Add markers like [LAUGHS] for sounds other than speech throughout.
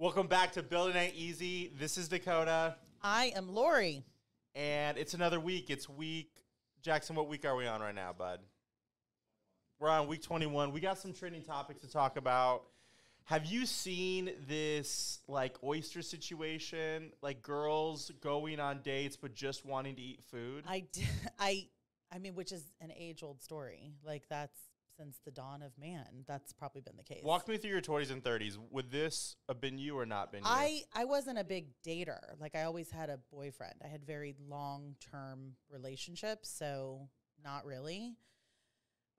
Welcome back to Building Ain't Easy. This is Dakota, I am Lori. and it's another week. It's week Jackson. What week are we on right now, bud? We're on week 21. We got some trending topics to talk about. Have you seen this like oyster situation? Like girls going on dates but just wanting to eat food? I, d- [LAUGHS] I, I mean, which is an age old story. Like that's since the dawn of man. That's probably been the case. Walk me through your 20s and 30s. Would this have been you or not been you? I, I wasn't a big dater. Like I always had a boyfriend. I had very long term relationships, so not really.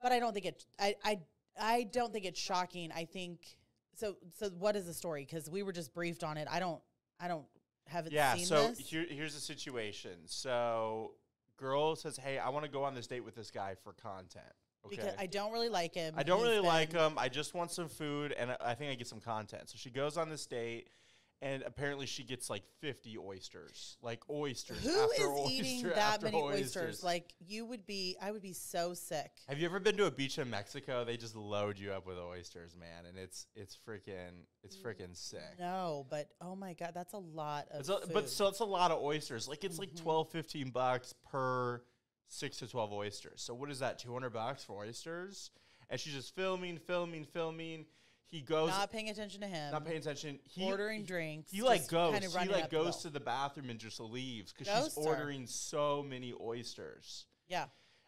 But I don't think it. I, I, I don't think it's shocking. I think so. So what is the story? Because we were just briefed on it. I don't. I don't haven't Yeah, seen so this. here, here's the situation. So, girl says, "Hey, I want to go on this date with this guy for content." Okay. Because I don't really like him. I don't He's really like been- him. I just want some food, and I- I think I get some content. So she goes on this date, and apparently she gets like 50 oysters, like oysters. Who after is oyster eating [LAUGHS] that after many oysters? Like you would be, I would be so sick. have you ever been to a beach in Mexico? They just load you up with oysters, man, and it's it's freaking it's freaking sick. No, but oh my god, that's a lot of. It's a, but so it's a lot of oysters. Like it's like Mhm. 12, 15 bucks per six to 12 oysters. So what is that? 200 bucks for oysters? And she's just filming, filming, filming. He goes, not paying attention to him. not paying attention. He, ordering he, drinks. He like goes. kinda He like goes to the bathroom and just leaves because she's ordering so many oysters. Yeah.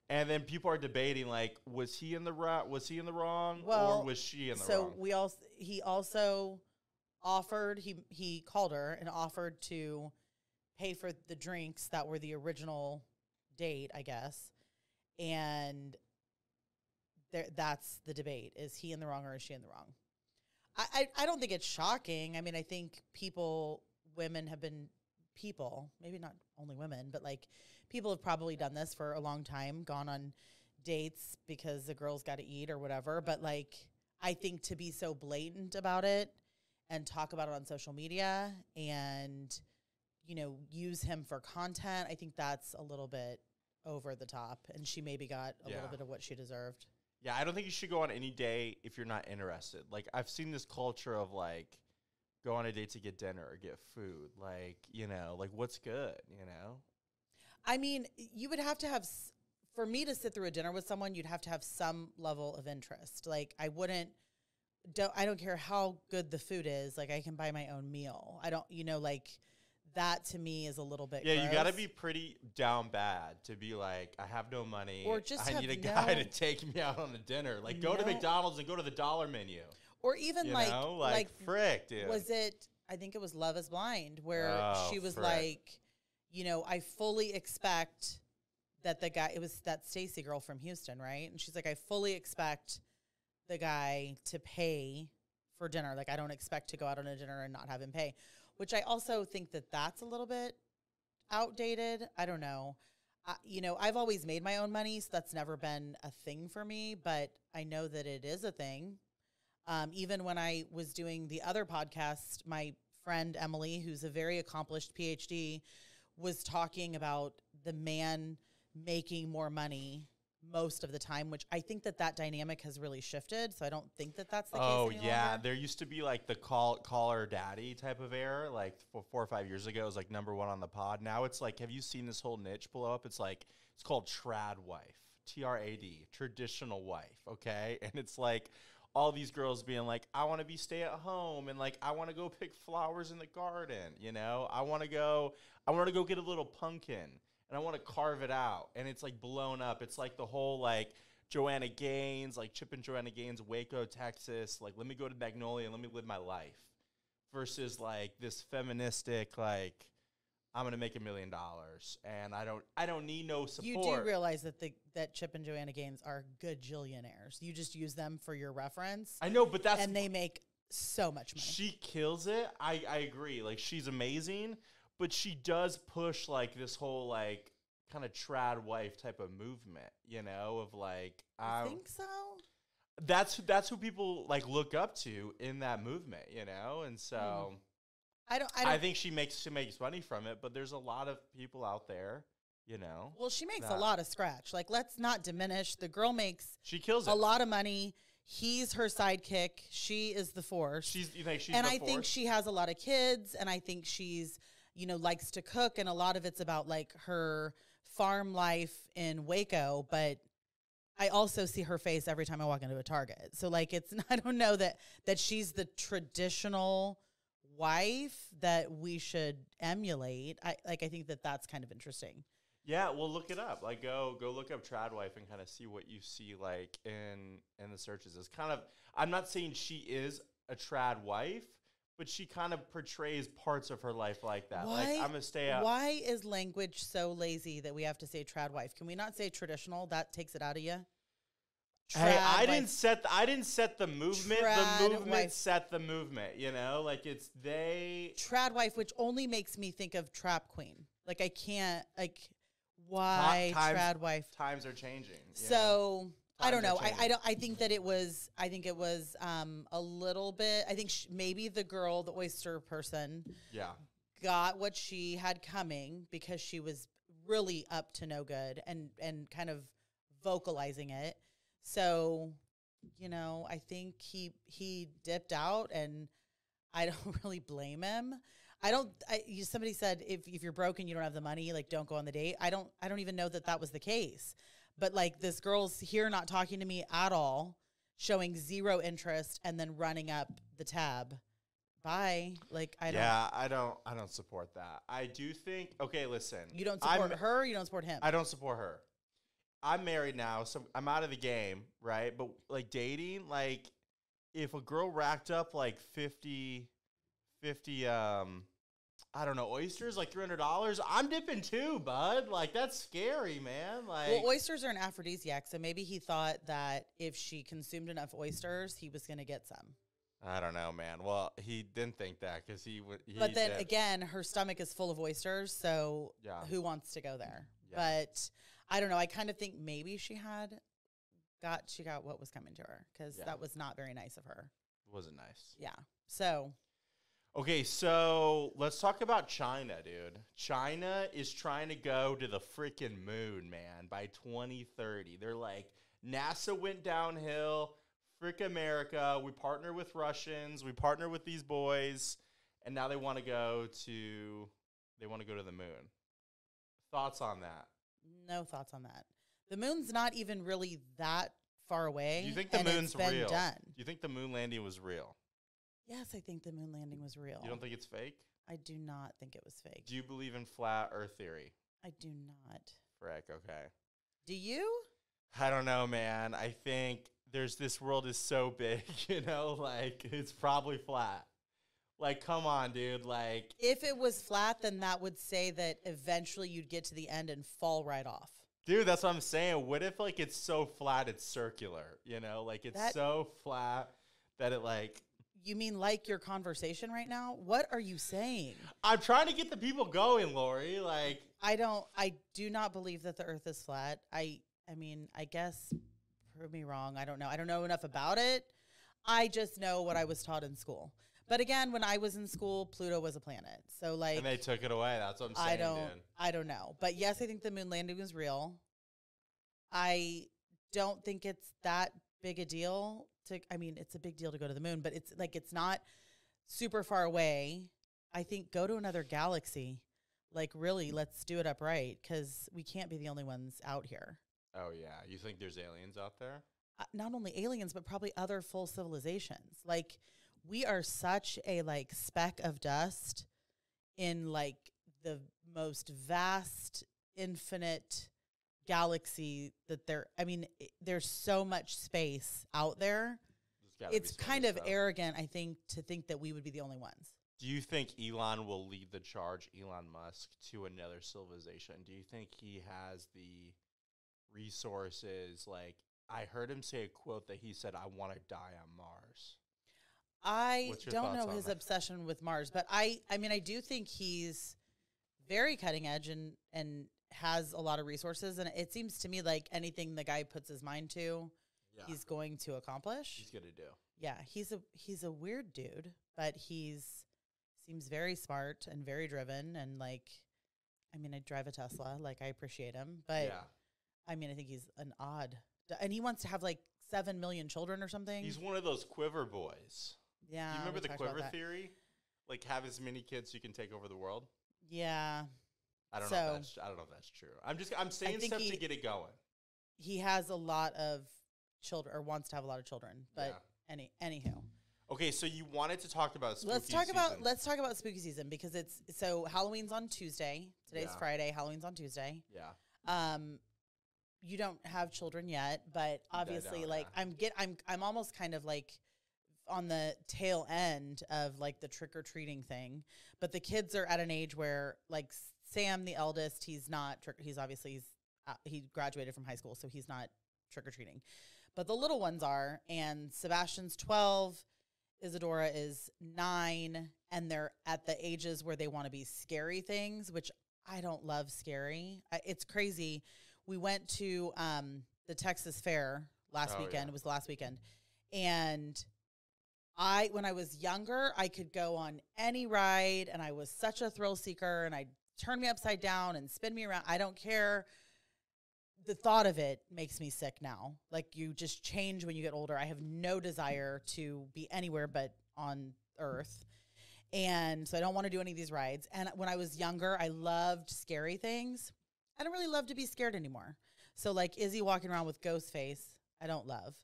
And then people are debating like, was he in the right? Was he in the wrong, Well, or was she in the so wrong? So we also he also offered he he called her and offered to pay for the drinks that were the original date, I guess. And there that's the debate. Is he in the wrong or is she in the wrong? I, I, I don't think it's shocking. I mean, I think people women have been people, maybe not only women, but like people have probably done this for a long time, gone on dates because the girls got to eat or whatever. But like, I think to be so blatant about it and talk about it on social media and, you know, use him for content, I think that's a little bit over the top. And she maybe got a Yeah. little bit of what she deserved. Yeah, I don't think you should go on any date if you're not interested. Like I've seen this culture of like go on a date to get dinner or get food. Like, you know, like what's good, you know? I mean, you would have to have, s- for me to sit through a dinner with someone, you'd have to have some level of interest. Like, I wouldn't, don't, I don't care how good the food is. Like, I can buy my own meal. I don't, you know, like, that to me is a little bit. Yeah, you got to be pretty down bad to be like I have no money Or just I need a guy no- [LAUGHS] to take me out on a dinner. Like go to McDonald's and go to the dollar menu. or even like, know? Like, frick, dude. was it? I think it was Love Is Blind, where Oh, she was frick. like, you know, I fully expect that the guy. It was that Stacy girl from Houston, right? And she's like, I fully expect the guy to pay for dinner. Like, I don't expect to go out on a dinner and not have him pay. Which I also think that that's a little bit outdated. I don't know. You know, I've always made my own money, so that's never been a thing for me. But I know that it is a thing. Um, even when I was doing the other podcast, my friend Emily, who's a very accomplished PhD, was talking about the man making more money most of the time, which I think that that dynamic has really shifted. So I don't think that that's the Oh case. any yeah, longer. there used to be like the call caller daddy type of era, like four, four or five years ago. It was like number one on the pod. Now it's like, have you seen this whole niche blow up? It's like it's called trad wife, T R A D, traditional wife. Okay, [LAUGHS] and it's like all these girls being like, I want to be stay at home and like I want to go pick flowers in the garden. You know, I want to go, I want to go get a little pumpkin and I want to carve it out. And it's like blown up. It's like the whole like Joanna Gaines, like Chip and Joanna Gaines, Waco, Texas. Like, let me go to Magnolia and let me live my life. Versus like this feministic, like, I'm gonna make a million dollars and I don't I don't need no support. You do realize that the that Chip and Joanna Gaines are gajillionaires. You just use them for your reference, I know, but that's and they make so much money. she kills it. I, I agree. Like she's amazing, but she does push like this whole like kind of trad wife type of movement, you know, of like I think so. that's that's who people like look up to in that movement, you know, and so hmm. I don't. I I, don't. think she makes she makes money from it. But there's a lot of people out there, you know, well, she makes a lot of scratch. Like, let's not diminish. The girl makes she kills it. a lot of money. he's her sidekick. She is the force. She's you think she's and I think she has a lot of kids, and I think she's you know likes to cook, and a lot of it's about like her farm life in Waco. But I also see her face every time I walk into a Target. So like it's [LAUGHS] I don't know that that she's the traditional wife that we should emulate. I like I think that that's kind of interesting. Yeah, well, look it up. Like, go go look up trad wife and kind of see what you see like in in the searches. It's kind of. I'm not saying she is a trad wife, but she kind of portrays parts of her life like that. like, Why- I'm gonna stay up. Why is language so lazy that we have to say trad wife? Can we not say traditional? That takes it out of you. Hey, I Trad didn't set. The, I didn't set the movement. Trad the movement wife. set the movement. You know, like it's they. trad wife, which only makes me think of trap queen. Like I can't like why times- trad wife. Times are changing. So. know? I don't know. I, I don't. I think that it was. I think it was um a little bit. I think sh- maybe the girl, the oyster person, yeah, got what she had coming because she was really up to no good and and kind of vocalizing it. So, you know, I think he he dipped out and I [LAUGHS] don't really blame him. I don't I you, somebody said if if you're broken you don't have the money like don't go on the date. I don't I don't even know that that was the case. But like this girl's here not talking to me at all, showing zero interest and then running up the tab. Bye. Like I don't yeah. I don't. I don't support that. I do think. Okay, listen. You don't I'm- support her. You don't support him. I don't support her. I'm married now, so I'm out of the game, right? But like dating, like if a girl racked up like 50, 50, um, I don't know, oysters, like $300, I'm dipping too, bud. Like that's scary, man. Like, well, oysters are an aphrodisiac, so maybe he thought that if she consumed enough oysters, he was going to get some. I don't know, man. Well, he didn't think that because he would. but then again, her stomach is full of oysters, so Yeah. who wants to go there? Yeah. But I don't know. I kind of think maybe she had got she got what was coming to her because Yeah. that was not very nice of her. It wasn't nice. Yeah. So Okay, so let's talk about China, dude. China is trying to go to the freaking moon, man, by 2030. They're like, NASA went downhill. Frick America. We partner with Russians. We partner with these boys, and now they want to go to they want to go to the moon. Thoughts on that? no thoughts on that. The moon's not even really that far away. Do you think the moon's been real? Done. Do you think the moon landing was real? Yes, I think the moon landing was real. You don't think it's fake? I do not think it was fake. Do you believe in flat Earth theory? I do not. Frick. Okay. Do you? I don't know, man. I think there's this world is so big, [LAUGHS] you know, like it's probably flat. Like, come on, dude. Like, If it was flat, then that would say that eventually you'd get to the end and fall right off. dude, that's what I'm saying. What if like it's so flat it's circular? You know, like it's That- so flat that it like You mean like your conversation right now? What are you saying? I'm trying to get the people going, Lori. Like, I don't I do not believe that the earth is flat. I I mean, I guess prove me wrong. I don't know. I don't know enough about it. I just know what I was taught in school. But again, when I was in school, Pluto was a planet. So like and they took it away. That's what I'm saying, I don't dude. I don't know. But yes, I think the moon landing was real. I don't think it's that big a deal to I mean, it's a big deal to go to the moon, but it's like it's not super far away. I think go to another galaxy. Like really, let's do it upright cuz we can't be the only ones out here. Oh yeah, you think there's aliens out there? Uh, not only aliens but probably other full civilizations. Like we are such a like speck of dust in like the most vast infinite galaxy that there I mean i- there's so much space out there. There's gotta be It's kind of stuff. arrogant I think to think that we would be the only ones. Do you think Elon will lead the charge, Elon Musk, to another civilization? Do you think he has the resources? Like, I heard him say a quote that he said, I want to die on Mars. I don't know his that? obsession with Mars, but I I mean I do think he's very cutting edge and and has a lot of resources and it seems to me like anything the guy puts his mind to Yeah. he's going to accomplish. He's to do. yeah, he's a he's a weird dude, but he's seems very smart and very driven and like I mean I drive a Tesla, like I appreciate him, but yeah. I mean I think he's an odd d- and he wants to have like seven million children or something. He's one of those quiver boys. yeah. you remember the quiver theory? Like have as many kids so you can take over the world. Yeah. I don't know. So- If that's, I don't know if that's true. I'm just I'm saying stuff to get it going. He has a lot of children or wants to have a lot of children. But any anywho. Okay, so you wanted to talk about let's spooky talk about season. let's talk about spooky season because it's so Halloween's on Tuesday. Today's Yeah. Friday. Halloween's on Tuesday. yeah. Um, you don't have children yet, but obviously, like yeah. I'm get I'm I'm almost kind of like on the tail end of like the trick or treating thing. But the kids are at an age where like Sam, the eldest, he's not trick. He's obviously he's uh, he graduated from high school, so he's not trick or treating. But the little ones are, and Sebastian's twelve. Isadora is nine, and they're at the ages where they want to be scary things, which I don't love scary. I, it's crazy. We went to um, the Texas Fair last Oh, weekend. yeah. It was the last weekend, and I, when I was younger, I could go on any ride, and I was such a thrill seeker, and I turn me upside down and spin me around. I don't care. The thought of it makes me sick now. Like you just change when you get older. I have no desire to be anywhere but on Earth. And so I don't want to do any of these rides. And when I was younger, I loved scary things. I don't really love to be scared anymore. So like Izzy walking around with ghost face, I don't love.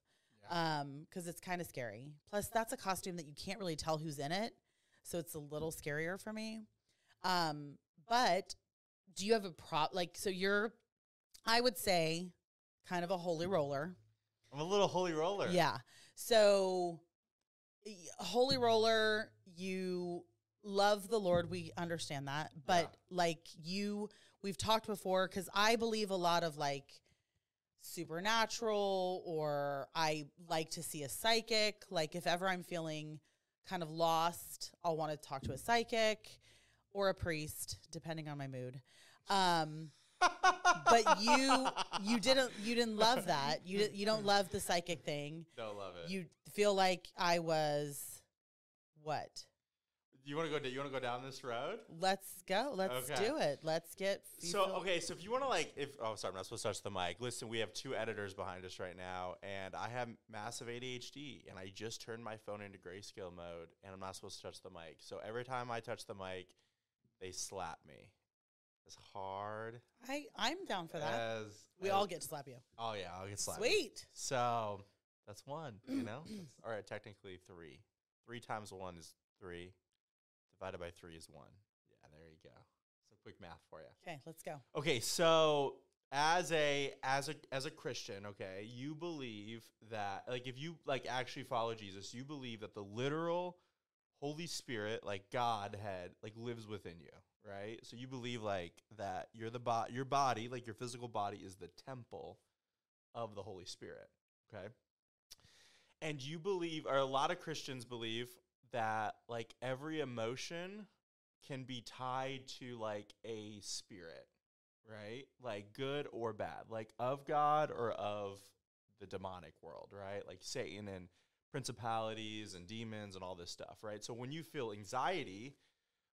Um, because it's kind of scary. Plus, that's a costume that you can't really tell who's in it. So it's a little scarier for me. Um, but do you have a prop like so you're I would say kind of a holy roller. I'm a little holy roller. Yeah. So, holy roller, you love the Lord. We understand that. But, like, you, we've talked before, because I believe a lot of like supernatural, or I like to see a psychic. Like, if ever I'm feeling kind of lost, I'll want to talk to a psychic or a priest, depending on my mood. Um, but you you didn't you didn't love that you you don't love the psychic thing Don't love it. you feel like i was what you want to go? You want to go down this road? let's go let's Okay. do it let's get So okay, so if you want to like, if oh sorry, I'm not supposed to touch the mic. Listen, we have two editors behind us right now, and I have massive ADHD, and I just turned my phone into grayscale mode, and I'm not supposed to touch the mic. So every time I touch the mic, they slap me as hard i i'm down for that as we as- all get to slap you Oh yeah, I'll get slapped. sweet So that's one. You know, [CLEARS THROAT] That's- all right, technically three. Three times one is three. Divided by three is one. Yeah, there you go. So quick math for you. okay let's go Okay, so as a as a as a Christian, okay, you believe that like if you like actually follow Jesus, you believe that the literal Holy Spirit, like Godhead, like lives within you, right? So you believe like that you're the bo- your body, like your physical body is the temple of the Holy Spirit, okay? And you believe or a lot of Christians believe that like every emotion can be tied to like a spirit, right? Like good or bad, like of God or of the demonic world, right? Like Satan and principalities and demons and all this stuff, right? So when you feel anxiety,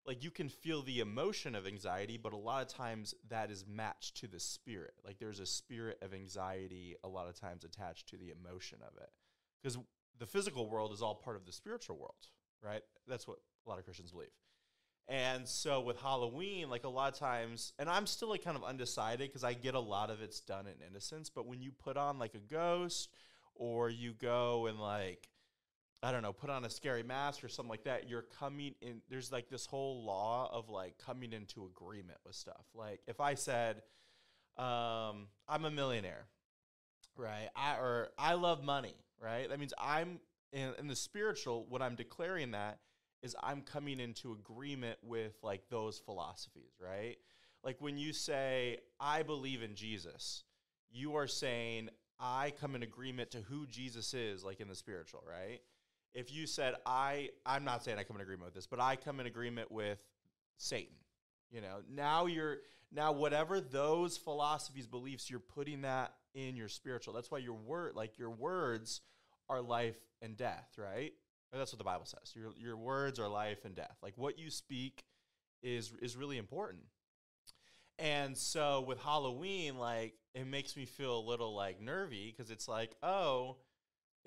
like you can feel the emotion of anxiety, but a lot of times that is matched to the spirit. Like there's a spirit of anxiety a lot of times attached to the emotion of it. Because the physical world is all part of the spiritual world, right? That's what a lot of Christians believe. And so with Halloween, like a lot of times, and I'm still like kind of undecided because I get a lot of it's done in innocence, but when you put on like a ghost or you go and like, I don't know, put on a scary mask or something like that, you're coming in. There's like this whole law of like coming into agreement with stuff. Like if I said, um, I'm a millionaire, right? I or I love money, right? That means I'm in, in the spiritual. What I'm declaring that is I'm coming into agreement with like those philosophies, right? Like when you say I believe in Jesus, you are saying I come in agreement to who Jesus is, like in the spiritual, right? If you said I, I'm not saying I come in agreement with this, but I come in agreement with Satan. You know, now you're now whatever those philosophies, beliefs, you're putting that in your spiritual. That's why your word, like your words, are life and death, right? That's what the Bible says. Your your words are life and death. Like what you speak is is really important. And so with Halloween, like it makes me feel a little like nervy because it's like, oh,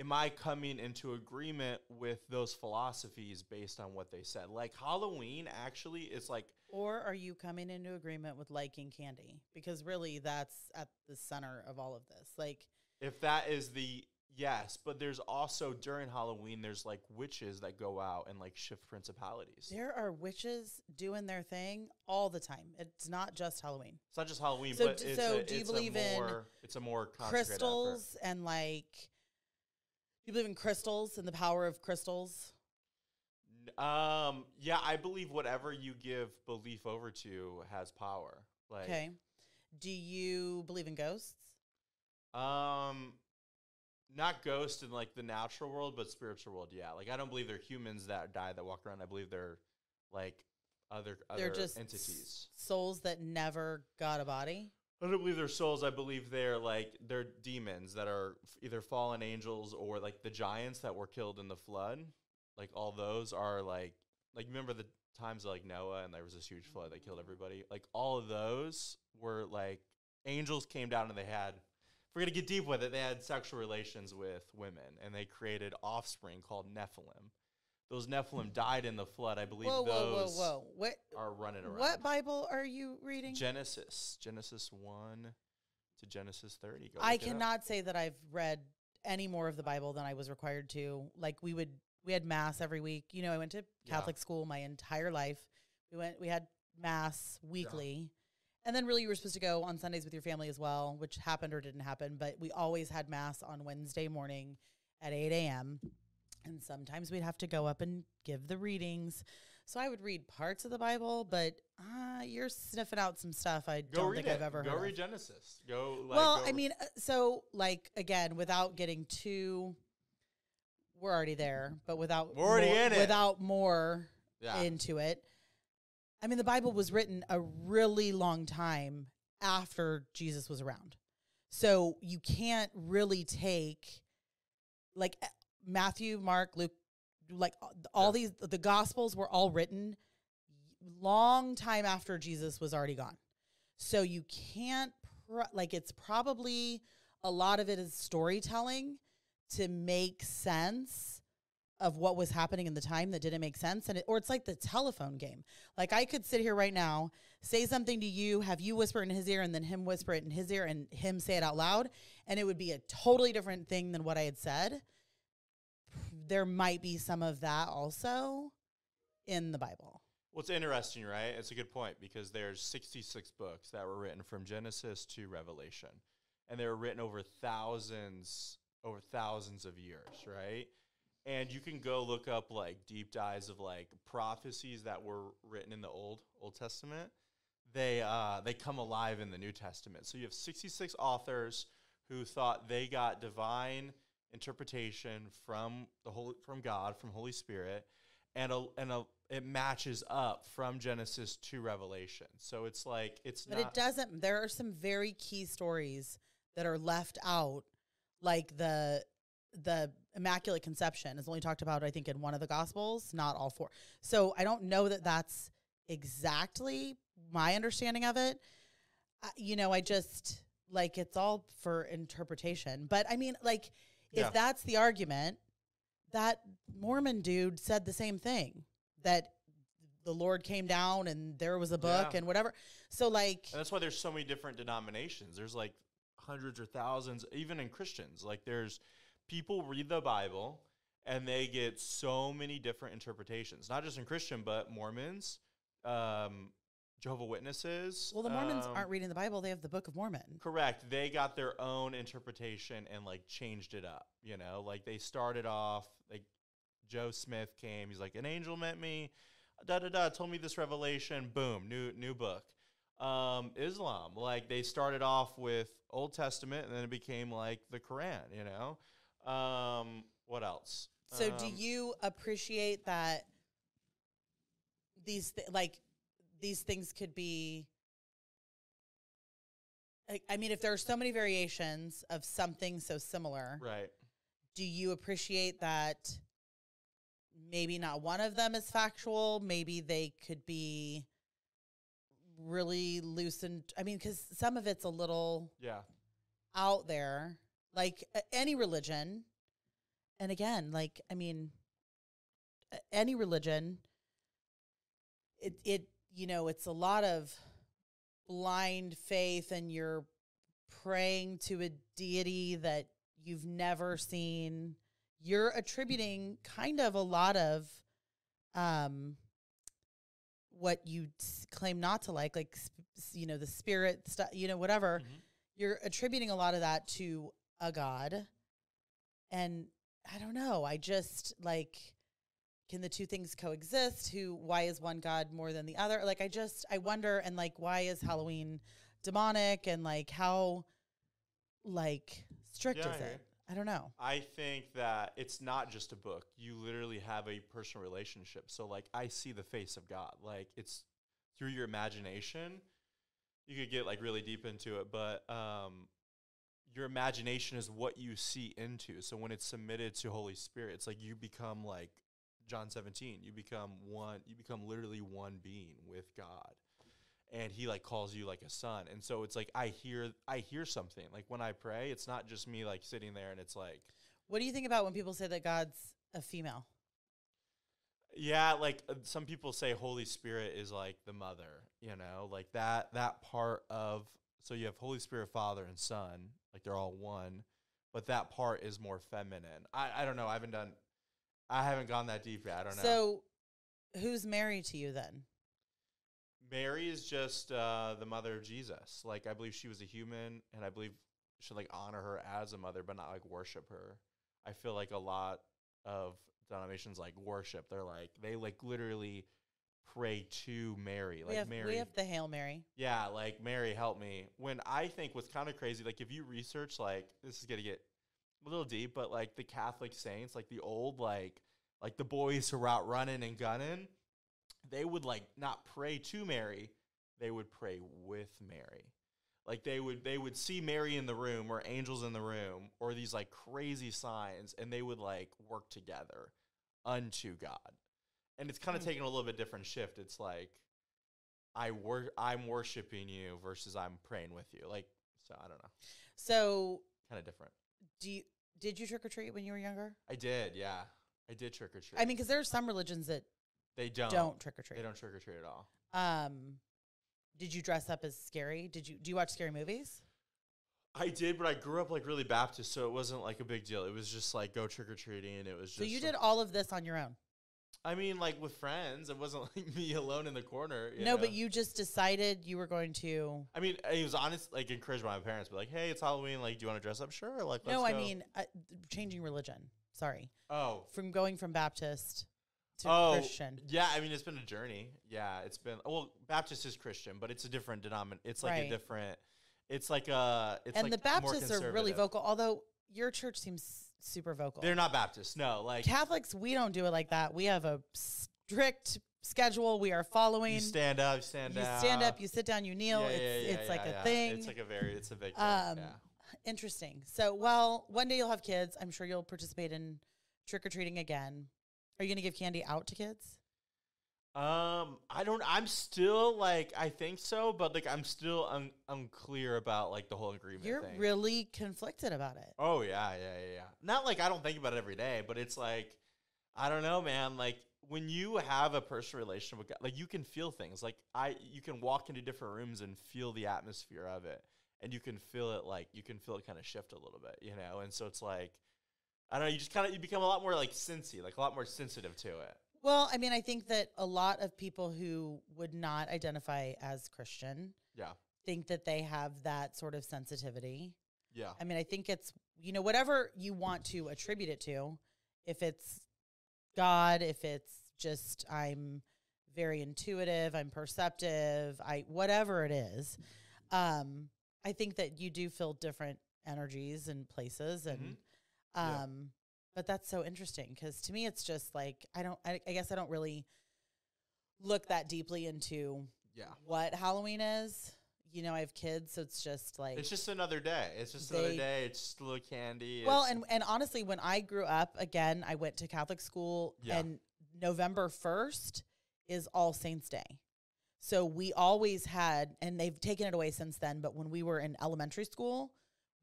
am I coming into agreement with those philosophies based on what they said? Like Halloween actually is like Or are you coming into agreement with liking candy? Because really, that's at the center of all of this. Like, if that is the yes, but there's also during Halloween there's like witches that go out and like shift principalities. there are witches doing their thing all the time. It's not just Halloween. It's not just Halloween, So but d- it's so a, do you it's believe a in more, it's a more concentrated effort. crystals and like, do you believe in crystals and the power of crystals? Um, yeah, I believe whatever you give belief over to has power. Like, Okay. Do you believe in ghosts? um, not ghosts in like the natural world, but spiritual world. Yeah, like I don't believe they're humans that die that walk around. I believe they're like other other They're just entities. souls that never got a body. I don't believe they're souls. I believe they're like they're demons that are f- either fallen angels or like the giants that were killed in the flood. Like all those are like like remember the times of like Noah and there was this huge flood that killed everybody. Like all of those were like angels came down and they had if we're gonna get deep with it, they had sexual relations with women and they created offspring called Nephilim. Those Nephilim died in the flood. I believe Whoa, whoa, whoa, whoa! What are running around. what Bible are you reading? Genesis, Genesis one to Genesis thirty. Go I look it up. cannot say that I've read any more of the Bible than I was required to. Like we would, we had mass every week. You know, I went to Yeah. Catholic school my entire life. We went, we had mass weekly, and then really you were supposed to go on Sundays with your family as well, which happened or didn't happen. But we always had mass on Wednesday morning at eight a.m. And sometimes we'd have to go up and give the readings. So I would read parts of the Bible, but uh, you're sniffing out some stuff I Go don't think it. I've ever Go heard. of. read Genesis. Go. Like, well, go I mean, uh, so like again, without getting too, we're already there, but without We're already more, in it. without more yeah. into it. I mean, the Bible was written a really long time after Jesus was around, so you can't really take like uh, Matthew, Mark, Luke, like all Yeah. these. The Gospels were all written long time after Jesus was already gone. So you can't pro- like it's probably a lot of it is storytelling to make sense of what was happening in the time that didn't make sense and it, or it's like the telephone game. Like I could sit here right now, say something to you, have you whisper in his ear and then him whisper it in his ear and him say it out loud and it would be a totally different thing than what I had said. There might be some of that also in the Bible. Well, it's interesting, right? It's a good point because there's 66 books that were written from Genesis to Revelation, and they were written over thousands, over thousands of years, right? And you can go look up like deep dives of like prophecies that were written in the old Old Testament. They uh, they come alive in the New Testament. So you have 66 authors who thought they got divine interpretation from the holy from God, from Holy Spirit, and a, and a, it matches up from Genesis to Revelation. So it's like it's But not it doesn't. There are some very key stories that are left out, like the the Immaculate Conception is only talked about, I think, in one of the Gospels, not all four. So I don't know that that's exactly my understanding of it. You know, I just like it's all for interpretation. But I mean, like, if Yeah. that's the argument, that Mormon dude said the same thing that the Lord came down and there was a book Yeah. and whatever. So like And that's why there's so many different denominations. There's like hundreds or thousands, even in Christians. Like there's people read the Bible and they get so many different interpretations. Not just in Christian, but Mormons, um, Jehovah Witnesses. well the Mormons um, aren't reading the Bible, they have the Book of Mormon. Correct. They got their own interpretation and like changed it up. You know, like they started off like Joe Smith came. He's like, an angel met me. Da da da. Told me this revelation. Boom. New new book. Um, Islam. Like they started off with Old Testament and then it became like the Quran. You know. Um, what else? So do Um, you appreciate that these th- like these things could be I- I mean if there are so many variations of something so similar, Right. do you appreciate that maybe not one of them is factual, maybe they could be really loosened. I mean cuz some of it's a little Yeah. out there like any religion and again, like I mean, any religion, it it you know it's a lot of blind faith, and you're praying to a deity that you've never seen. You're attributing kind of a lot of um what you claim not to like like you know the spirit stuff you know whatever Mhm. you're attributing a lot of that to a god and i don't know i just like can the two things coexist who why is one god more than the other like i just i wonder and like why is halloween demonic and like how like strict Yeah, is hear it i don't know I think that it's not just a book. You literally have a personal relationship. So like I see the face of God. Like it's through your imagination. You could get like really deep into it, but um your imagination is what you see into. So when it's submitted to Holy Spirit, it's like you become like John 17. You become one you become literally one being with God. And he like calls you like a son. And so it's like I hear I hear something. Like when I pray, it's not just me like sitting there and it's like what do you think about when people say that god's a female Yeah, like uh, some people say Holy Spirit is like the mother, you know, like that that part of so you have Holy Spirit Father and Son, like they're all one, but that part is more feminine. I I don't know, I haven't done I haven't gone that deep yet. I don't know. so who's married to you then Mary is just uh, the mother of Jesus. Like I believe she was a human, and I believe should like honor her as a mother, but not like worship her. I feel like a lot of denominations like worship. They're like they like literally pray to Mary, like we have Mary. we have the hail mary yeah, like Mary, help me. When I think what's kind of crazy, like if you research, like this is gonna get a little deep, but like the Catholic saints, like the old, like like the boys who were out running and gunning, they would like not pray to Mary, they would pray with Mary. Like they would they would see Mary in the room or angels in the room or these like crazy signs, and they would like work together unto God. And it's kind of Hmm. taking a little bit different shift. It's like I wor- I'm worshiping you versus I'm praying with you. Like so I don't know. so Kind of different. do you did you trick or treat when you were younger I did, yeah. I did trick or treat. i mean because there are some religions that they don't. don't trick or treat. They don't trick or treat at all. um did you dress up as scary did you do you watch scary movies I did, but I grew up like really Baptist, so it wasn't like a big deal. It was just like go trick or treating, and it was just. so you did all of this on your own I mean, like with friends, it wasn't like [LAUGHS] me alone in the corner. no but you just decided you were going to I mean, it was honest, like encouraged by my parents, but like, hey, it's Halloween. Like, do you want to dress up? Sure. Like, no i go. mean uh, changing religion sorry oh, from going from baptist to oh, christian Yeah, I mean, it's been a journey. Yeah, it's been. Well, Baptist is Christian, but it's a different denomination. It's like Right. a different. It's like a. It's and like the baptists are really vocal although your church seems super vocal They're not Baptists. No, like catholics we don't do it like that we have a strict schedule we are following you stand up, you stand up. you down. stand up, you sit down, you kneel. Yeah, it's yeah, yeah, it's like yeah, a yeah. thing. It's like a very. It's a big thing. um, yeah. interesting. So, well, one day you'll have kids. I'm sure you'll participate in trick or treating again. Are you going to give candy out to kids? Um, I don't. I'm still like I think so, but like I'm still un- unclear about like the whole agreement You're thing. really conflicted about it. oh yeah, yeah, yeah, yeah. Not like I don't think about it every day, but it's like I don't know, man. Like when you have a personal relationship with God, like you can feel things. Like I, you can walk into different rooms and feel the atmosphere of it, and you can feel it. Like you can feel it kind of shift a little bit, you know. And so it's like I don't know. You just kind of you become a lot more like sensey, like a lot more sensitive to it. Well, I mean, I think that a lot of people who would not identify as Christian Yeah, think that they have that sort of sensitivity. yeah, I mean, I think it's, you know, whatever you want to attribute it to, if it's God, if it's just I'm very intuitive, I'm perceptive, I whatever it is. Um, I think that you do feel different energies and places and Mhm. Yeah. But that's so interesting cuz to me it's just like I don't I, I guess I don't really look that deeply into yeah. what Halloween is. You know, I have kids, so it's just like It's just another day. It's just another day. It's just a little candy. Well, and and honestly, when I grew up, again, I went to Catholic school, Yeah. and November first is All Saints Day. So we always had, and they've taken it away since then. But when we were in elementary school,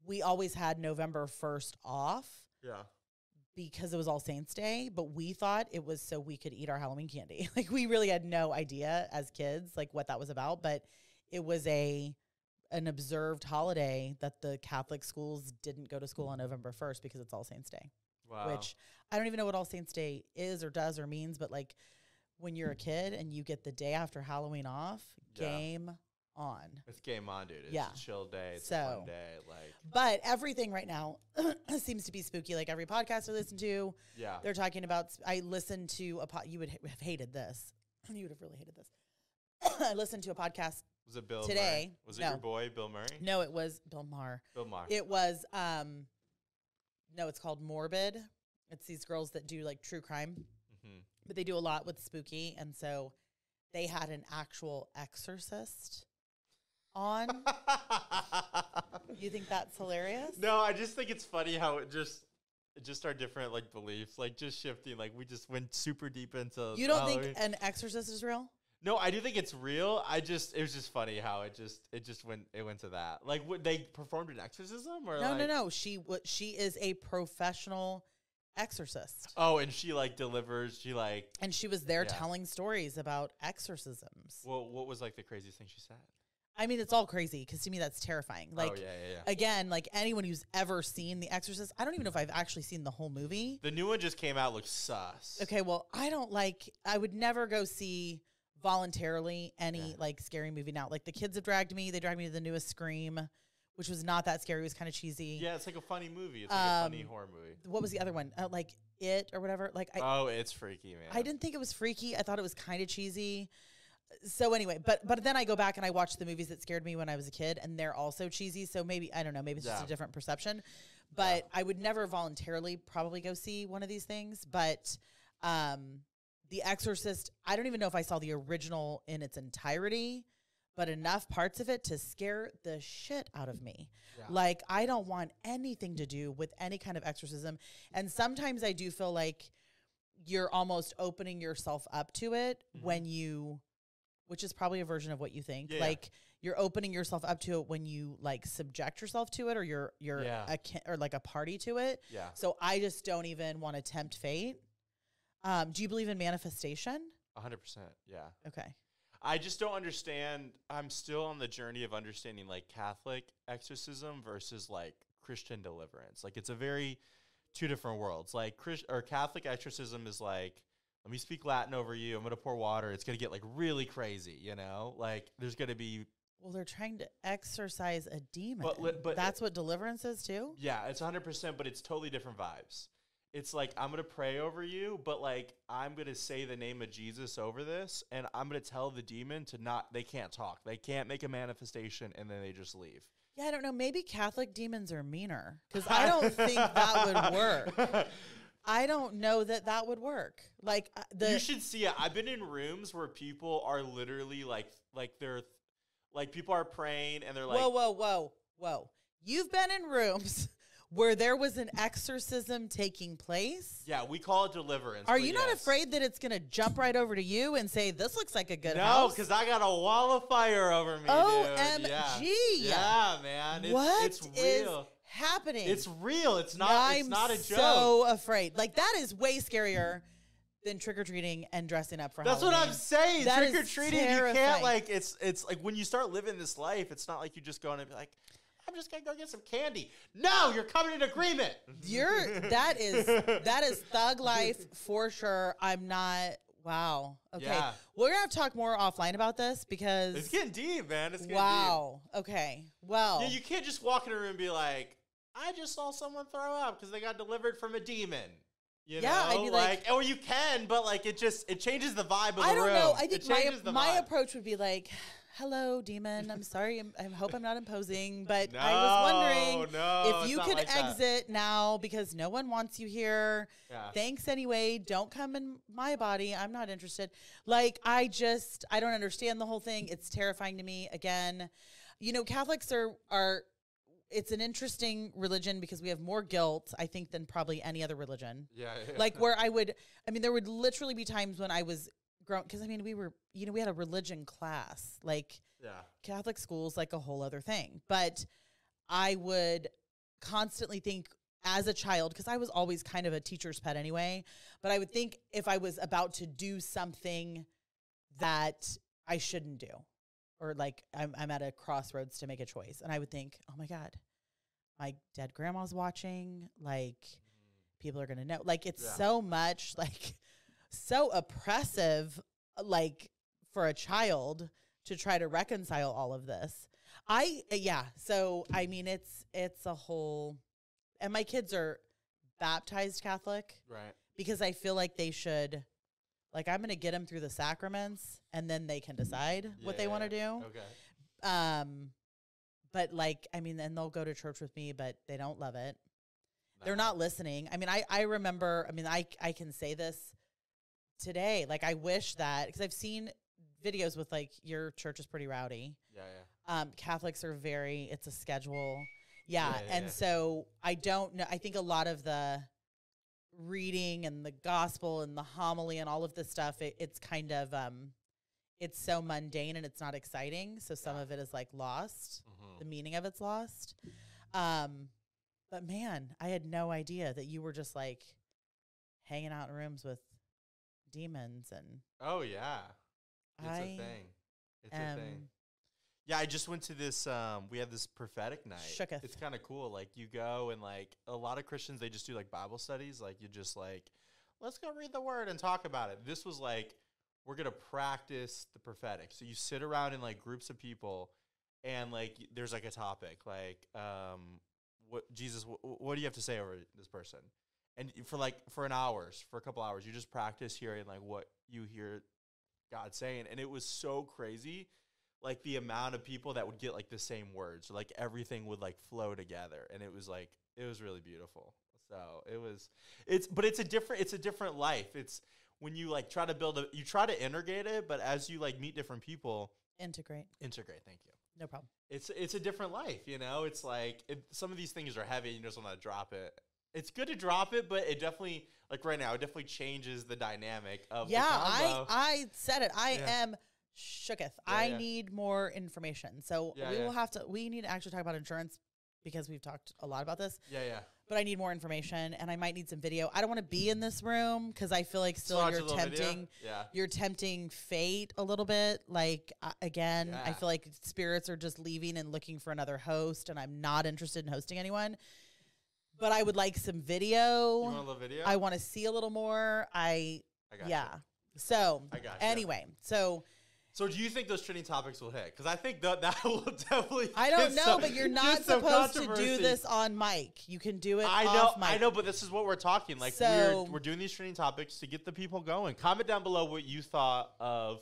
we always had November first off yeah, because it was All Saints Day, but we thought it was so we could eat our Halloween candy. [LAUGHS] like we really had no idea as kids like what that was about, but it was a an observed holiday that the Catholic schools didn't go to school on November 1st because it's All Saints Day, Wow. which I don't even know what All Saints Day is or does or means, but like when you're a kid and you get the day after Halloween off, Yeah. game on. it's game on, dude. It's Yeah. a chill day. It's a So- fun day. Like, But everything right now [CLEARS THROAT] seems to be spooky. Like every podcast I listen to, yeah. they're talking about. I listened to a pod. You would have hated this. [CLEARS THROAT] You would have really hated this. [CLEARS THROAT] I listened to a podcast. Was it Bill today, Murray? Was it no. your boy, Bill Murray? No, it was Bill Maher. Bill Maher. It was um, no, it's called Morbid. It's these girls that do like true crime, Mhm. but they do a lot with spooky, and so they had an actual exorcist on. [LAUGHS] you think that's hilarious? no, I just think it's funny how it just just our different like beliefs, like just shifting. Like we just went super deep into. You don't Halloween. think an exorcist is real? No, I do think it's real. I just it was just funny how it just it just went it went to that. Like what they performed an exorcism or No, like, no, no. She w- she is a professional exorcist. Oh, and she like delivers. She like And she was there Yeah. telling stories about exorcisms. well, what was like the craziest thing she said? I mean, it's all crazy because to me that's terrifying. Like oh yeah, yeah, yeah. again, like anyone who's ever seen The Exorcist, I don't even know if I've actually seen the whole movie. the new one just came out. Looks sus. Okay, well, I don't like. I would never go see voluntarily any like scary movie now. Like the kids have dragged me. They dragged me to the newest Scream, which was not that scary. It was kind of cheesy. Yeah, it's like a funny movie. It's like a funny Um, horror movie. What was the other one? Uh, like It or whatever. Like I, oh, it's freaky, man. I didn't think it was freaky. I thought it was kind of cheesy. So anyway, but but then I go back and I watch the movies that scared me when I was a kid, and they're also cheesy. So maybe I don't know. Maybe it's just Yeah. a different perception. But I would never voluntarily probably go see one of these things. But um, The Exorcist, I don't even know if I saw the original in its entirety, but enough parts of it to scare the shit out of me. Yeah. Like I don't want anything to do with any kind of exorcism. And sometimes I do feel like you're almost opening yourself up to it Mhm. when you which is probably a version of what you think. Yeah. Like you're opening yourself up to it when you like subject yourself to it or you're you're Yeah. a ki- or like a party to it. Yeah, So I just don't even want to tempt fate. Um, do you believe in manifestation? A hundred percent. Yeah. Okay. I just don't understand. I'm still on the journey of understanding like Catholic exorcism versus like Christian deliverance. Like it's a very two different worlds. Like Chris or Catholic exorcism is like, let me speak Latin over you. I'm gonna pour water. It's gonna get like really crazy. You know, like there's gonna be Well, they're trying to exorcise a demon. But li- but- that's what deliverance is too. yeah, it's 100, percent but it's totally different vibes. It's like I'm gonna pray over you, but like I'm gonna say the name of Jesus over this, and I'm gonna tell the demon to not. They can't talk. They can't make a manifestation, and then they just leave. Yeah, I don't know. Maybe Catholic demons are meaner because I don't think that would work. [LAUGHS] I don't know that that would work. Like uh, the you should see it. I've been in rooms where people are literally like, like they're, like people are praying and they're like, whoa, whoa, whoa, whoa. You've been in rooms [LAUGHS] where there was an exorcism taking place. yeah, we call it deliverance. Are you not afraid that it's going to jump right over to you and say, "This looks like a good No, house"? because I got a wall of fire over me. OMG. Yeah, yeah man. It's, What it's is real. Happening? It's real. It's not. I'm it's not a joke. so afraid. Like that is way scarier than trick or treating and dressing up for That's what I'm saying. Trick or treating, you can't like. It's it's like when you start living this life, it's not like you just go and be like, I'm just gonna go get some candy. No, you're coming in agreement. You're [LAUGHS] that is that is thug life for sure. I'm not. Wow. Okay. Yeah. We're gonna have to talk more offline about this because It's getting deep, man. It's getting wow. Okay. Well. Yeah, you can't just walk in a room and be like, I just saw someone throw up because they got delivered from a demon. You Yeah, know, I'd be like- or you can, but like it just it changes the vibe of the room. I don't know. I think my my vibe. approach would be like, "Hello, demon. I'm sorry. I'm, I hope I'm not imposing, [LAUGHS] but I was wondering No, no, if you could like that. exit now because no one wants you here. Yeah. Thanks anyway. Don't come in my body. I'm not interested. Like I just I don't understand the whole thing. It's terrifying to me. Again, you know, Catholics are are it's an interesting religion because we have more guilt, I think, than probably any other religion. Yeah, yeah. Like where I would I mean, there would literally be times when I was grown because I mean we were you know, we had a religion class. Like yeah. Catholic school's like a whole other thing. But I would constantly think as a child, because I was always kind of a teacher's pet anyway, but I would think if I was about to do something that I shouldn't do, or like I'm, I'm at a crossroads to make a choice, and I would think, oh my God, my dead grandma's watching, like people are going to know. Like it's Yeah. so much, [LAUGHS] like so oppressive, like for a child to try to reconcile all of this. I uh, yeah, so I mean it's it's a whole and my kids are baptized Catholic Right. because I feel like they should like I'm going to get them through the sacraments and then they can decide what they want to do. Okay. Um but like I mean then they'll go to church with me but they don't love it. They're not listening. I mean I I remember I mean I I can say this today like I wish that cuz I've seen videos with like your church is pretty rowdy. Yeah, yeah. Um Catholics are very it's a schedule. Yeah, Yeah, yeah, and yeah. so I don't know I think a lot of the reading and the gospel and the homily and all of this stuff it, it's kind of um it's so mundane and it's not exciting so some Yeah. of it is like lost Mhm. the meaning of it's lost um but man i had no idea that you were just like hanging out in rooms with demons and Oh yeah. It's I a thing. It's a thing. Yeah, I just went to this. Um, we had this prophetic night. Shooketh. It's kind of cool. Like you go and like a lot of Christians, they just do like Bible studies. Like you just like, let's go read the Word and talk about it. This was like, we're gonna practice the prophetic. So you sit around in like groups of people, and like there's like a topic, like, um, what Jesus, wh- wh- what do you have to say over this person? And for like for an hours, for a couple hours, you just practice hearing like what you hear God saying, and it was so crazy like the amount of people that would get like the same words like everything would like flow together and it was like it was really beautiful. So it was it's but it's a different it's a different life. It's when you like try to build a you try to integrate it but as you like meet different people integrate. Integrate thank you. No problem. It's it's a different life you know? It's like it, some of these things are heavy and you just want to drop it. It's good to drop it but it definitely like right now it definitely changes the dynamic of the yeah i i said it. I Yeah. am shooketh i yeah. need more information so Yeah, we yeah. will have to we need to actually talk about insurance because we've talked a lot about this yeah yeah but I need more information and I might need some video. I don't want to be in this room because I feel like still a you're tempting yeah you're tempting fate a little bit. Like uh, again, I feel like spirits are just leaving and looking for another host, and I'm not interested in hosting anyone. But I would like some you video. want a little video I want to see a little more. I I got yeah. you. So I anyway, so So do you think those trending topics will hit? Because I think that that [LAUGHS] will definitely. I don't know, some- but you're [LAUGHS] not supposed to do this on mic. You can do it. I know, off mic. I know, but this is what we're talking. Like So- we're we're doing these trending topics to get the people going. Comment down below what you thought of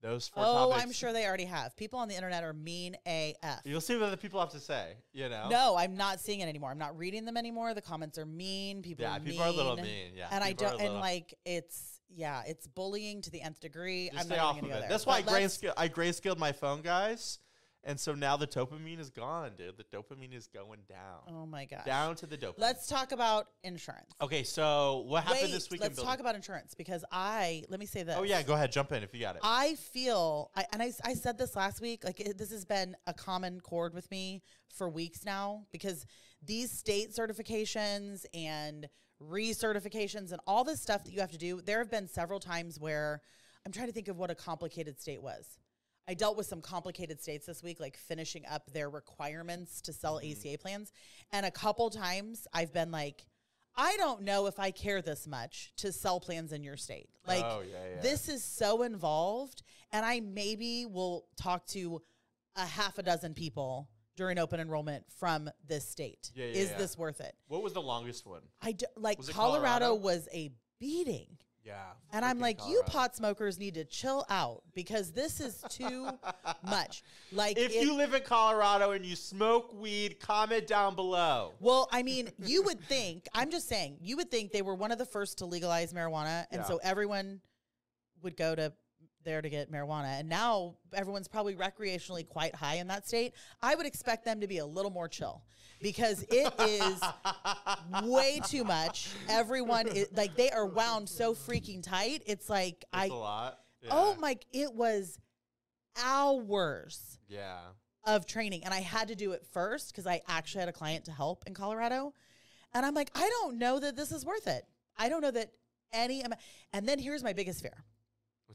those four Oh, topics. I'm sure they already have. People on the internet are mean AF. You'll see what the people have to say. You know. No, I'm not seeing it anymore. I'm not reading them anymore. The comments are mean. People Yeah, are people are a little mean. mean. Yeah. and I don't and like it's yeah, it's bullying to the nth degree. Just I'm stay not off of it. there. That's why I But grayscale, I grayscaled my phone, guys. And so now the dopamine is gone, dude. The dopamine is going down. Oh my god. Down to the dopamine. Let's talk about insurance. Okay, so what happened Wait, this week? let's talk about insurance because I let me say this. Oh yeah, go ahead, jump in if you got it. I feel, I, and I, I said this last week, like it, this has been a common chord with me for weeks now because these state certifications and recertifications and all this stuff that you have to do, there have been several times where I'm trying to think of what a complicated state was. I dealt with some complicated states this week, like finishing up their requirements to sell Mm-hmm. ACA plans. And a couple times I've been like, I don't know if I care this much to sell plans in your state. Like, oh yeah, yeah. this is so involved, and I maybe will talk to a half a dozen people during open enrollment from this state. Yeah, yeah, is yeah. this worth it? What was the longest one? I do, like Was Colorado, Colorado? was a beating. Yeah. And I'm like, you pot smokers need to chill out because this is too [LAUGHS] much. Like, If you live in Colorado and you smoke weed, comment down below. well, I mean, you would think, I'm just saying, you would think they were one of the first to legalize marijuana. And Yeah. so everyone would go to there to get marijuana. And now everyone's probably recreationally quite high in that state. I would expect them to be a little more chill because it is way too much. Everyone is like, they are wound so freaking tight. It's like, That's I, a lot. oh Yeah. my, it was hours Yeah. of training and I had to do it first because I actually had a client to help in Colorado. And I'm like, I don't know that this is worth it. I don't know that any. And then here's my biggest fear.